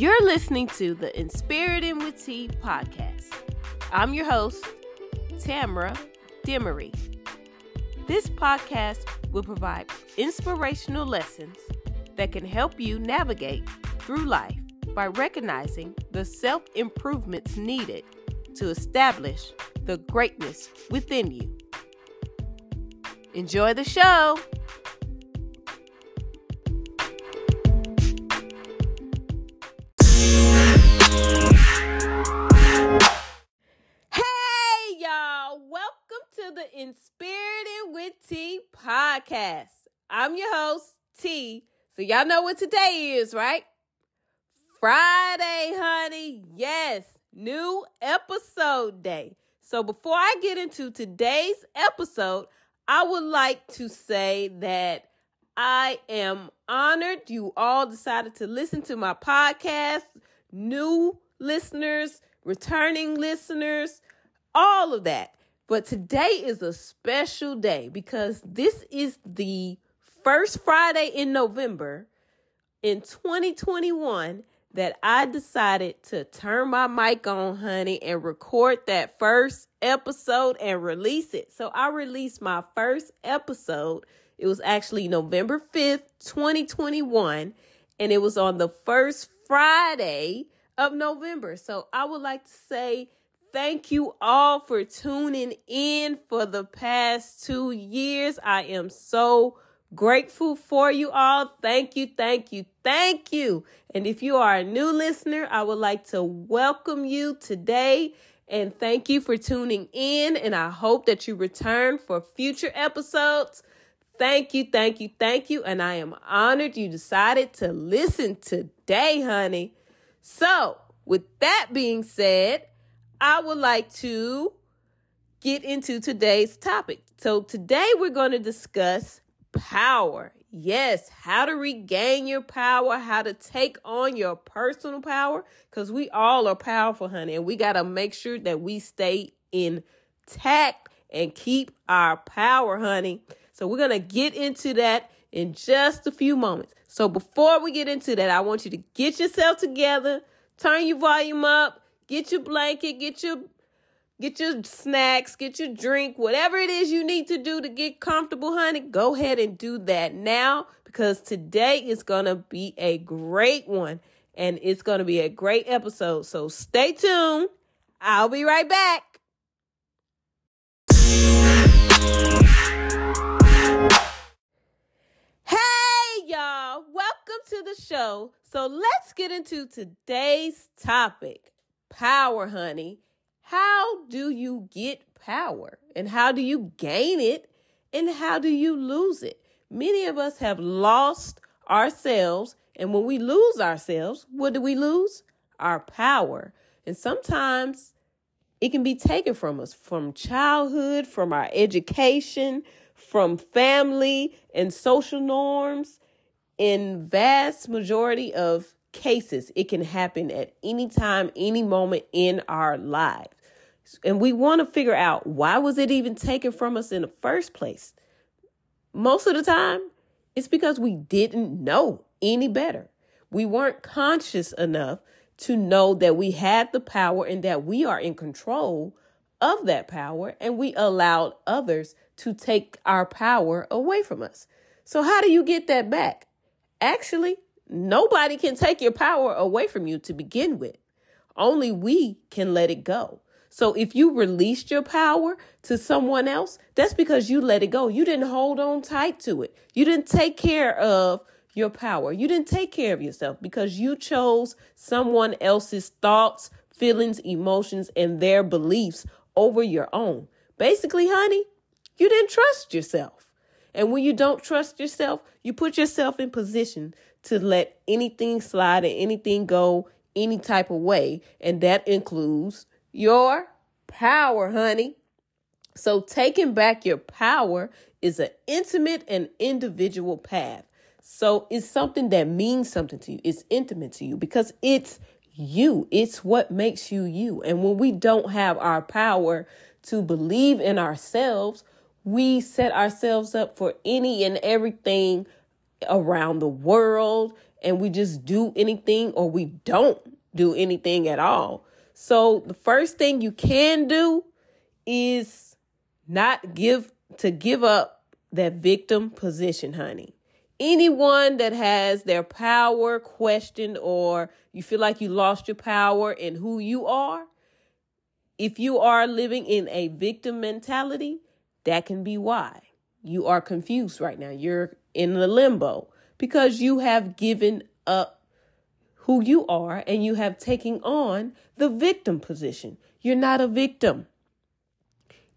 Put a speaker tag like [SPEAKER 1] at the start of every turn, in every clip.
[SPEAKER 1] You're listening to the Inspirited with T podcast. I'm your host, Tamara Demery. This podcast will provide inspirational lessons that can help you navigate through life by recognizing the self improvements needed to establish the greatness within you. Enjoy the show. Inspirited with T podcast. I'm your host, T. So, y'all know what today is, right? Friday, honey. Yes, new episode day. So, before I get into today's episode, I would like to say that I am honored you all decided to listen to my podcast, new listeners, returning listeners, all of that. But today is a special day because this is the first Friday in November in 2021 that I decided to turn my mic on, honey, and record that first episode and release it. So I released my first episode. It was actually November 5th, 2021, and it was on the first Friday of November. So I would like to say thank you all for tuning in for the past two years. I am so Grateful for you all. Thank you, thank you, thank you. And if you are a new listener, I would like to welcome you today and thank you for tuning in. And I hope that you return for future episodes. Thank you, thank you, thank you. And I am honored you decided to listen today, honey. So, with that being said, I would like to get into today's topic. So, today we're going to discuss power. Yes, how to regain your power, how to take on your personal power, because we all are powerful, honey, and we got to make sure that we stay intact and keep our power, honey. So, we're going to get into that in just a few moments. So, before we get into that, I want you to get yourself together, turn your volume up, get your blanket, get your Get your snacks, get your drink, whatever it is you need to do to get comfortable, honey. Go ahead and do that now because today is going to be a great one and it's going to be a great episode. So stay tuned. I'll be right back. Hey, y'all. Welcome to the show. So let's get into today's topic power, honey how do you get power? And how do you gain it? And how do you lose it? Many of us have lost ourselves. And when we lose ourselves, what do we lose? Our power. And sometimes it can be taken from us from childhood, from our education, from family and social norms. In vast majority of cases, it can happen at any time, any moment in our lives. And we want to figure out why was it even taken from us in the first place? Most of the time it's because we didn't know any better. We weren't conscious enough to know that we had the power and that we are in control of that power and we allowed others to take our power away from us. So how do you get that back? Actually nobody can take your power away from you to begin with only we can let it go so if you released your power to someone else, that's because you let it go. You didn't hold on tight to it. You didn't take care of your power. You didn't take care of yourself because you chose someone else's thoughts, feelings, emotions, and their beliefs over your own. Basically, honey, you didn't trust yourself. And when you don't trust yourself, you put yourself in position to let anything slide and anything go any type of way. And that includes your power, honey. So taking back your power is an intimate and individual path. So it's something that means something to you. It's intimate to you because it's you. It's what makes you you. And when we don't have our power to believe in ourselves, we set ourselves up for any and everything around the world and we just do anything or we don't do anything at all. So the first thing you can do is not give to give up that victim position, honey. Anyone that has their power questioned or you feel like you lost your power in who you are, if you are living in a victim mentality, that can be why you are confused right now. You're in the limbo because you have given up who you are and you have taken on the victim position. You're not a victim.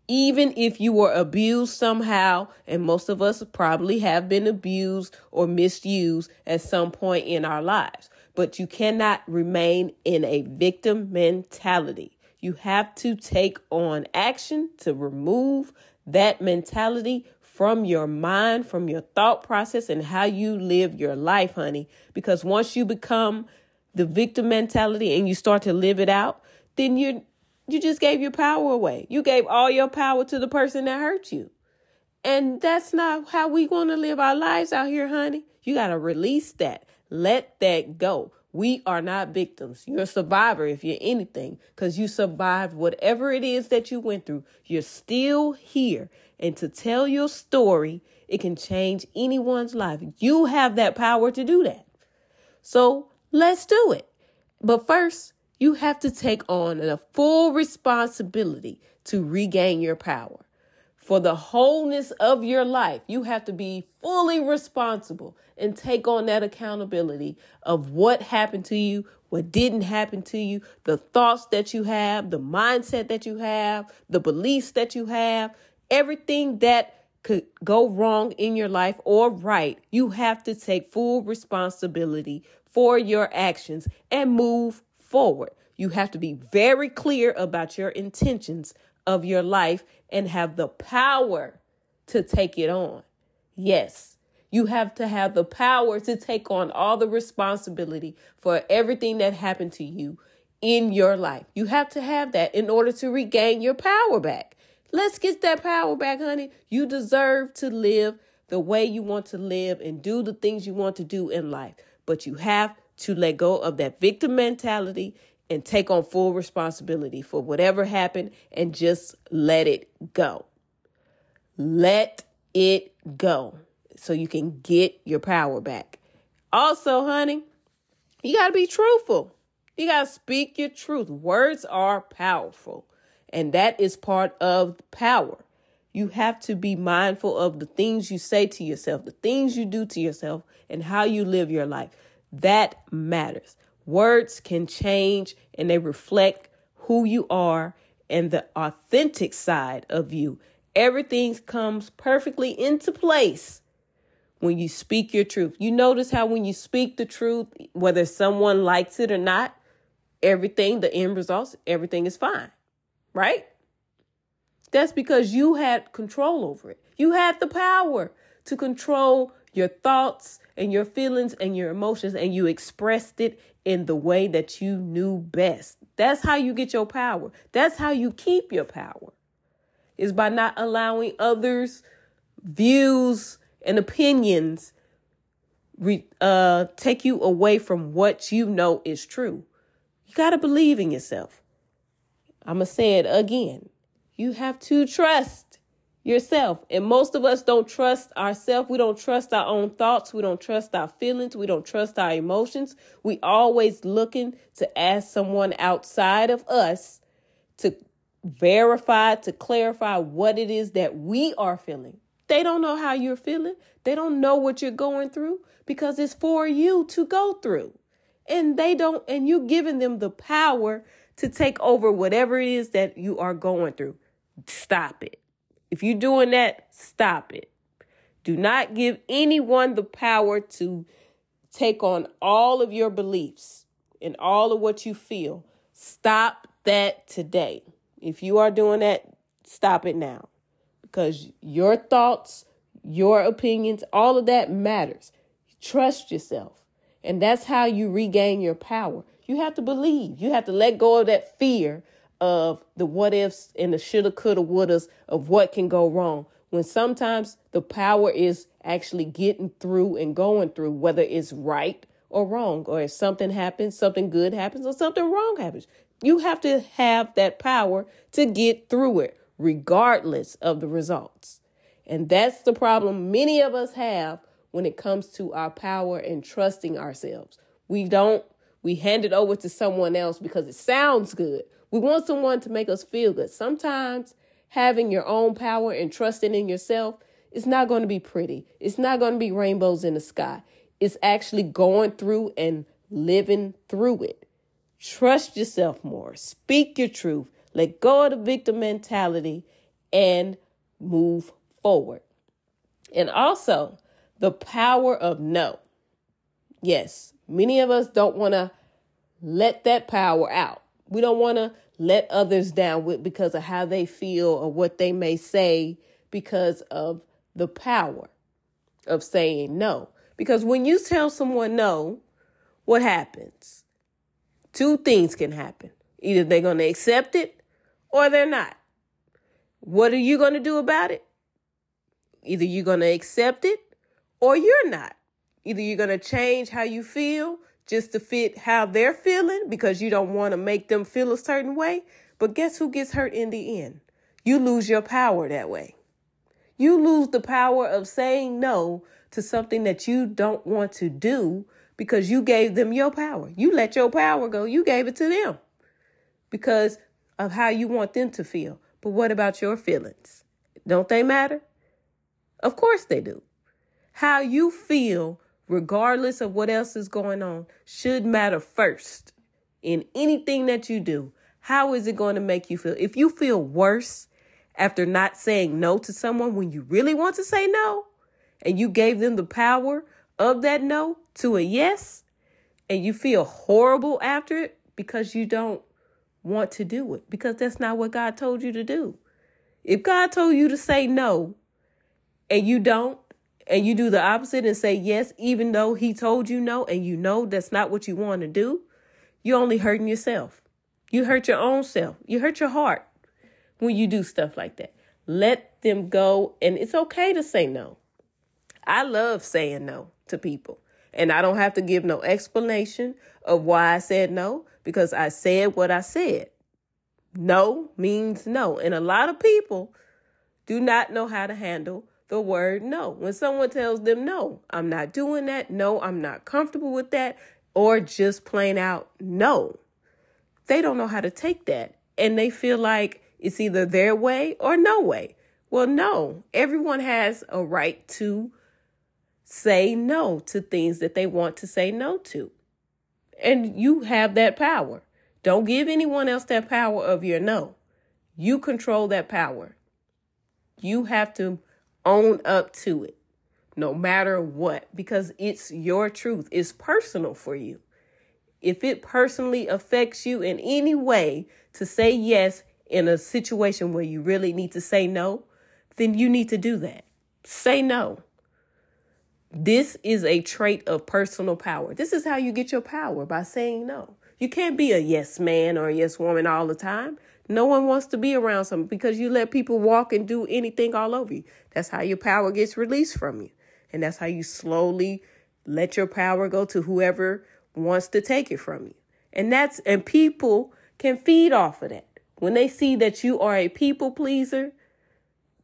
[SPEAKER 1] Even if you were abused somehow, and most of us probably have been abused or misused at some point in our lives, but you cannot remain in a victim mentality. You have to take on action to remove that mentality from your mind, from your thought process, and how you live your life, honey. Because once you become the victim mentality and you start to live it out, then you you just gave your power away. You gave all your power to the person that hurt you. And that's not how we want to live our lives out here, honey. You got to release that. Let that go. We are not victims. You're a survivor if you're anything because you survived whatever it is that you went through. You're still here and to tell your story, it can change anyone's life. You have that power to do that. So let's do it. But first, you have to take on the full responsibility to regain your power. For the wholeness of your life, you have to be fully responsible and take on that accountability of what happened to you, what didn't happen to you, the thoughts that you have, the mindset that you have, the beliefs that you have everything that could go wrong in your life or right, you have to take full responsibility for your actions and move forward. You have to be very clear about your intentions of your life and have the power to take it on. Yes, you have to have the power to take on all the responsibility for everything that happened to you in your life. You have to have that in order to regain your power back. Let's get that power back, honey. You deserve to live the way you want to live and do the things you want to do in life. But you have to let go of that victim mentality and take on full responsibility for whatever happened and just let it go. Let it go so you can get your power back. Also, honey, you got to be truthful. You got to speak your truth. Words are powerful. And that is part of power. You have to be mindful of the things you say to yourself, the things you do to yourself, and how you live your life. That matters. Words can change and they reflect who you are and the authentic side of you. Everything comes perfectly into place when you speak your truth. You notice how when you speak the truth, whether someone likes it or not, everything, the end results, everything is fine right? That's because you had control over it. You had the power to control your thoughts and your feelings and your emotions, and you expressed it in the way that you knew best. That's how you get your power. That's how you keep your power, is by not allowing others' views and opinions re- uh, take you away from what you know is true. You got to believe in yourself. I'm going to say it again. You have to trust yourself. And most of us don't trust ourselves. We don't trust our own thoughts. We don't trust our feelings. We don't trust our emotions. We always looking to ask someone outside of us to verify, to clarify what it is that we are feeling. They don't know how you're feeling. They don't know what you're going through because it's for you to go through. And they don't, and you giving them the power to take over whatever it is that you are going through. Stop it. If you're doing that, stop it. Do not give anyone the power to take on all of your beliefs and all of what you feel. Stop that today. If you are doing that, stop it now. Because your thoughts, your opinions, all of that matters. Trust yourself. And that's how you regain your power. You have to believe. You have to let go of that fear of the what ifs and the shoulda, coulda, wouldas of what can go wrong. When sometimes the power is actually getting through and going through, whether it's right or wrong, or if something happens, something good happens, or something wrong happens. You have to have that power to get through it, regardless of the results. And that's the problem many of us have when it comes to our power and trusting ourselves. We don't, we hand it over to someone else because it sounds good. We want someone to make us feel good. Sometimes having your own power and trusting in yourself is not going to be pretty. It's not going to be rainbows in the sky. It's actually going through and living through it. Trust yourself more. Speak your truth. Let go of the victim mentality and move forward. And also, the power of no. Yes, many of us don't want to let that power out. We don't want to let others down with because of how they feel or what they may say because of the power of saying no. Because when you tell someone no, what happens? Two things can happen. Either they're going to accept it or they're not. What are you going to do about it? Either you're going to accept it or you're not. Either you're going to change how you feel just to fit how they're feeling because you don't want to make them feel a certain way. But guess who gets hurt in the end? You lose your power that way. You lose the power of saying no to something that you don't want to do because you gave them your power. You let your power go. You gave it to them because of how you want them to feel. But what about your feelings? Don't they matter? Of course they do. How you feel, regardless of what else is going on, should matter first in anything that you do. How is it going to make you feel? If you feel worse after not saying no to someone when you really want to say no, and you gave them the power of that no to a yes, and you feel horrible after it because you don't want to do it, because that's not what God told you to do. If God told you to say no and you don't, and you do the opposite and say yes, even though He told you no, and you know that's not what you want to do, you're only hurting yourself. You hurt your own self. You hurt your heart when you do stuff like that. Let them go, and it's okay to say no. I love saying no to people, and I don't have to give no explanation of why I said no because I said what I said. No means no, and a lot of people do not know how to handle the word no. When someone tells them no, I'm not doing that, no, I'm not comfortable with that, or just plain out no, they don't know how to take that. And they feel like it's either their way or no way. Well, no, everyone has a right to say no to things that they want to say no to. And you have that power. Don't give anyone else that power of your no. You control that power. You have to own up to it no matter what because it's your truth. It's personal for you. If it personally affects you in any way to say yes in a situation where you really need to say no, then you need to do that. Say no. This is a trait of personal power. This is how you get your power by saying no. You can't be a yes man or a yes woman all the time. No one wants to be around someone because you let people walk and do anything all over you. That's how your power gets released from you. And that's how you slowly let your power go to whoever wants to take it from you. And that's and people can feed off of that. When they see that you are a people pleaser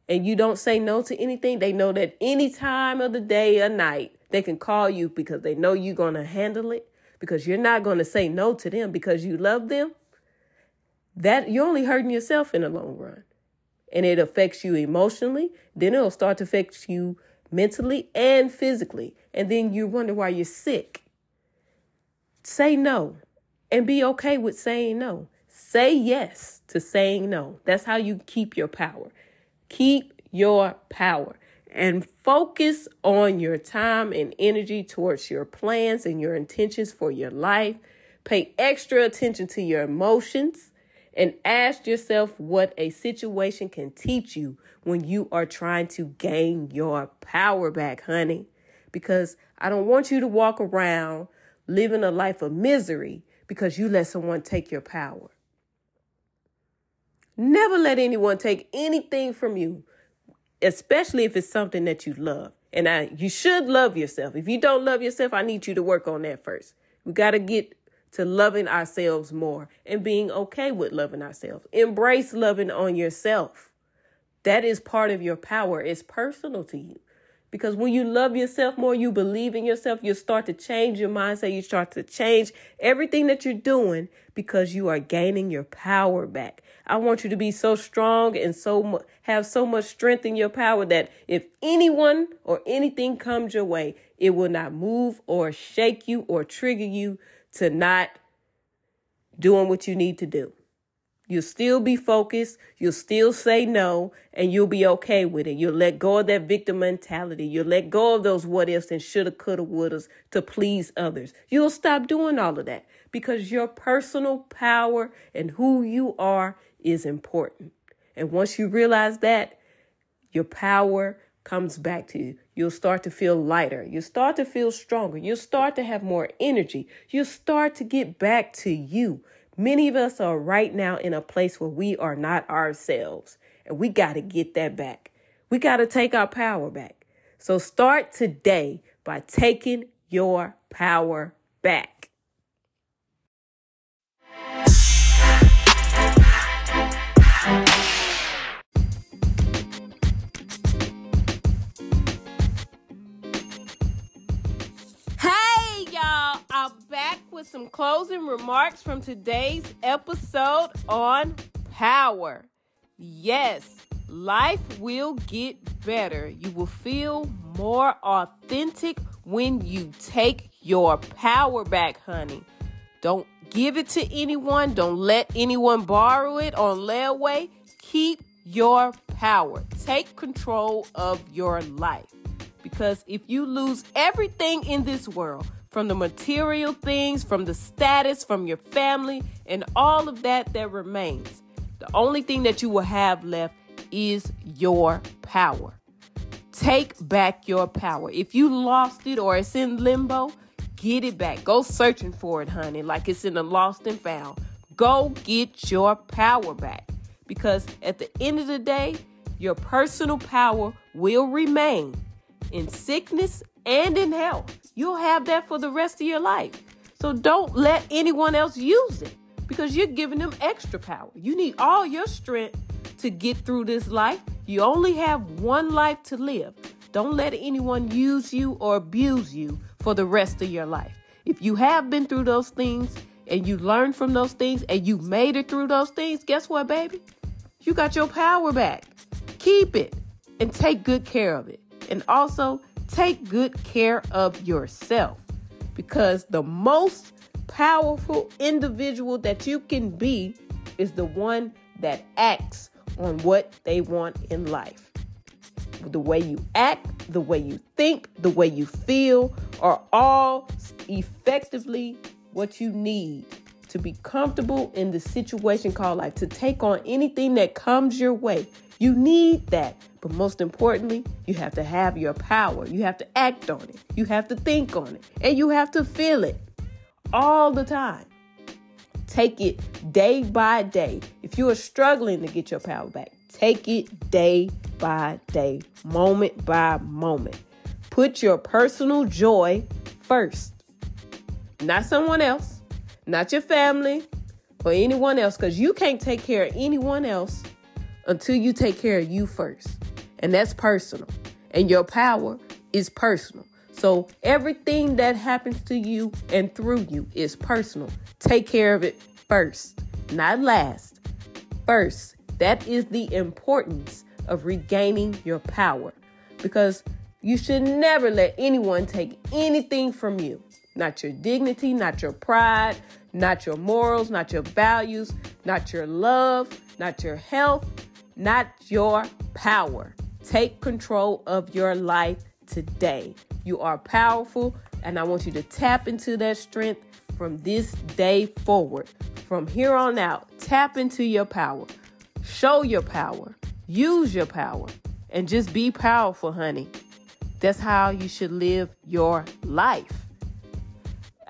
[SPEAKER 1] and you don't say no to anything, they know that any time of the day or night, they can call you because they know you're going to handle it, because you're not going to say no to them because you love them. That you're only hurting yourself in the long run. And it affects you emotionally, then it'll start to affect you mentally and physically. And then you wonder why you're sick. Say no and be okay with saying no. Say yes to saying no. That's how you keep your power. Keep your power and focus on your time and energy towards your plans and your intentions for your life. Pay extra attention to your emotions and ask yourself what a situation can teach you when you are trying to gain your power back, honey. Because I don't want you to walk around living a life of misery because you let someone take your power. Never let anyone take anything from you, especially if it's something that you love. And I, you should love yourself. If you don't love yourself, I need you to work on that first. We got to get to loving ourselves more and being okay with loving ourselves. Embrace loving on yourself. That is part of your power. It's personal to you. Because when you love yourself more, you believe in yourself, you start to change your mindset. You start to change everything that you're doing because you are gaining your power back. I want you to be so strong and so have so much strength in your power that if anyone or anything comes your way, it will not move or shake you or trigger you to not doing what you need to do. You'll still be focused. You'll still say no and you'll be okay with it. You'll let go of that victim mentality. You'll let go of those what ifs and shoulda, coulda, wouldas to please others. You'll stop doing all of that because your personal power and who you are is important. And once you realize that, your power comes back to you. You'll start to feel lighter. You'll start to feel stronger. You'll start to have more energy. You'll start to get back to you. Many of us are right now in a place where we are not ourselves, and we got to get that back. We got to take our power back. So start today by taking your power back. With some closing remarks from today's episode on power. Yes, life will get better. You will feel more authentic when you take your power back, honey. Don't give it to anyone. Don't let anyone borrow it on layaway. Keep your power. Take control of your life. Because if you lose everything in this world, from the material things, from the status, from your family, and all of that that remains. The only thing that you will have left is your power. Take back your power. If you lost it or it's in limbo, get it back. Go searching for it, honey, like it's in the lost and found. Go get your power back. Because at the end of the day, your personal power will remain in sickness and in health. You'll have that for the rest of your life. So don't let anyone else use it because you're giving them extra power. You need all your strength to get through this life. You only have one life to live. Don't let anyone use you or abuse you for the rest of your life. If you have been through those things and you learned from those things and you made it through those things, guess what, baby? You got your power back. Keep it and take good care of it. And also, Take good care of yourself because the most powerful individual that you can be is the one that acts on what they want in life. The way you act, the way you think, the way you feel are all effectively what you need to be comfortable in the situation called life, to take on anything that comes your way. You need that. But most importantly, you have to have your power. You have to act on it. You have to think on it. And you have to feel it all the time. Take it day by day. If you are struggling to get your power back, take it day by day, moment by moment. Put your personal joy first, not someone else, not your family or anyone else, because you can't take care of anyone else until you take care of you first. And that's personal. And your power is personal. So everything that happens to you and through you is personal. Take care of it first, not last. First, that is the importance of regaining your power because you should never let anyone take anything from you. Not your dignity, not your pride, not your morals, not your values, not your love, not your health, not your power. Take control of your life today. You are powerful, and I want you to tap into that strength from this day forward. From here on out, tap into your power. Show your power. Use your power. And just be powerful, honey. That's how you should live your life.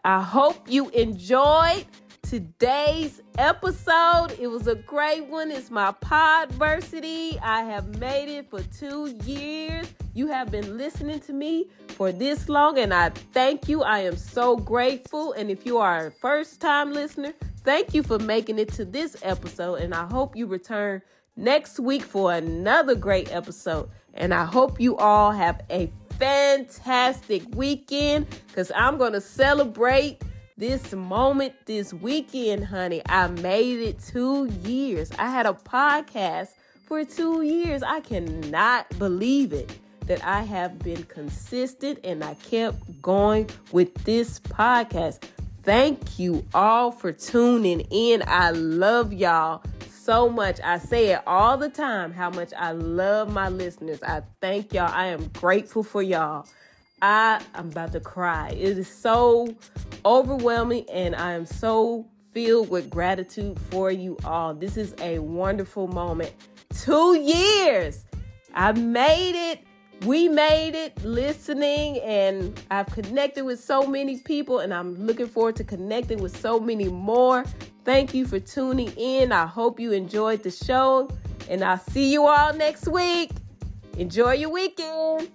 [SPEAKER 1] I hope you enjoyed today's episode. It was a great one. It's my podversity. I have made it for two years. You have been listening to me for this long, and I thank you. I am so grateful. And if you are a first time listener, thank you for making it to this episode. And I hope you return next week for another great episode. And I hope you all have a fantastic weekend because I'm going to celebrate this moment this weekend, honey. I made it two years. I had a podcast for two years. I cannot believe it that I have been consistent and I kept going with this podcast. Thank you all for tuning in. I love y'all so much. I say it all the time how much I love my listeners. I thank y'all. I am grateful for y'all. I am about to cry. It is so overwhelming and I am so filled with gratitude for you all. This is a wonderful moment. 2 years. I made it. We made it listening and I've connected with so many people and I'm looking forward to connecting with so many more. Thank you for tuning in. I hope you enjoyed the show, and I'll see you all next week. Enjoy your weekend.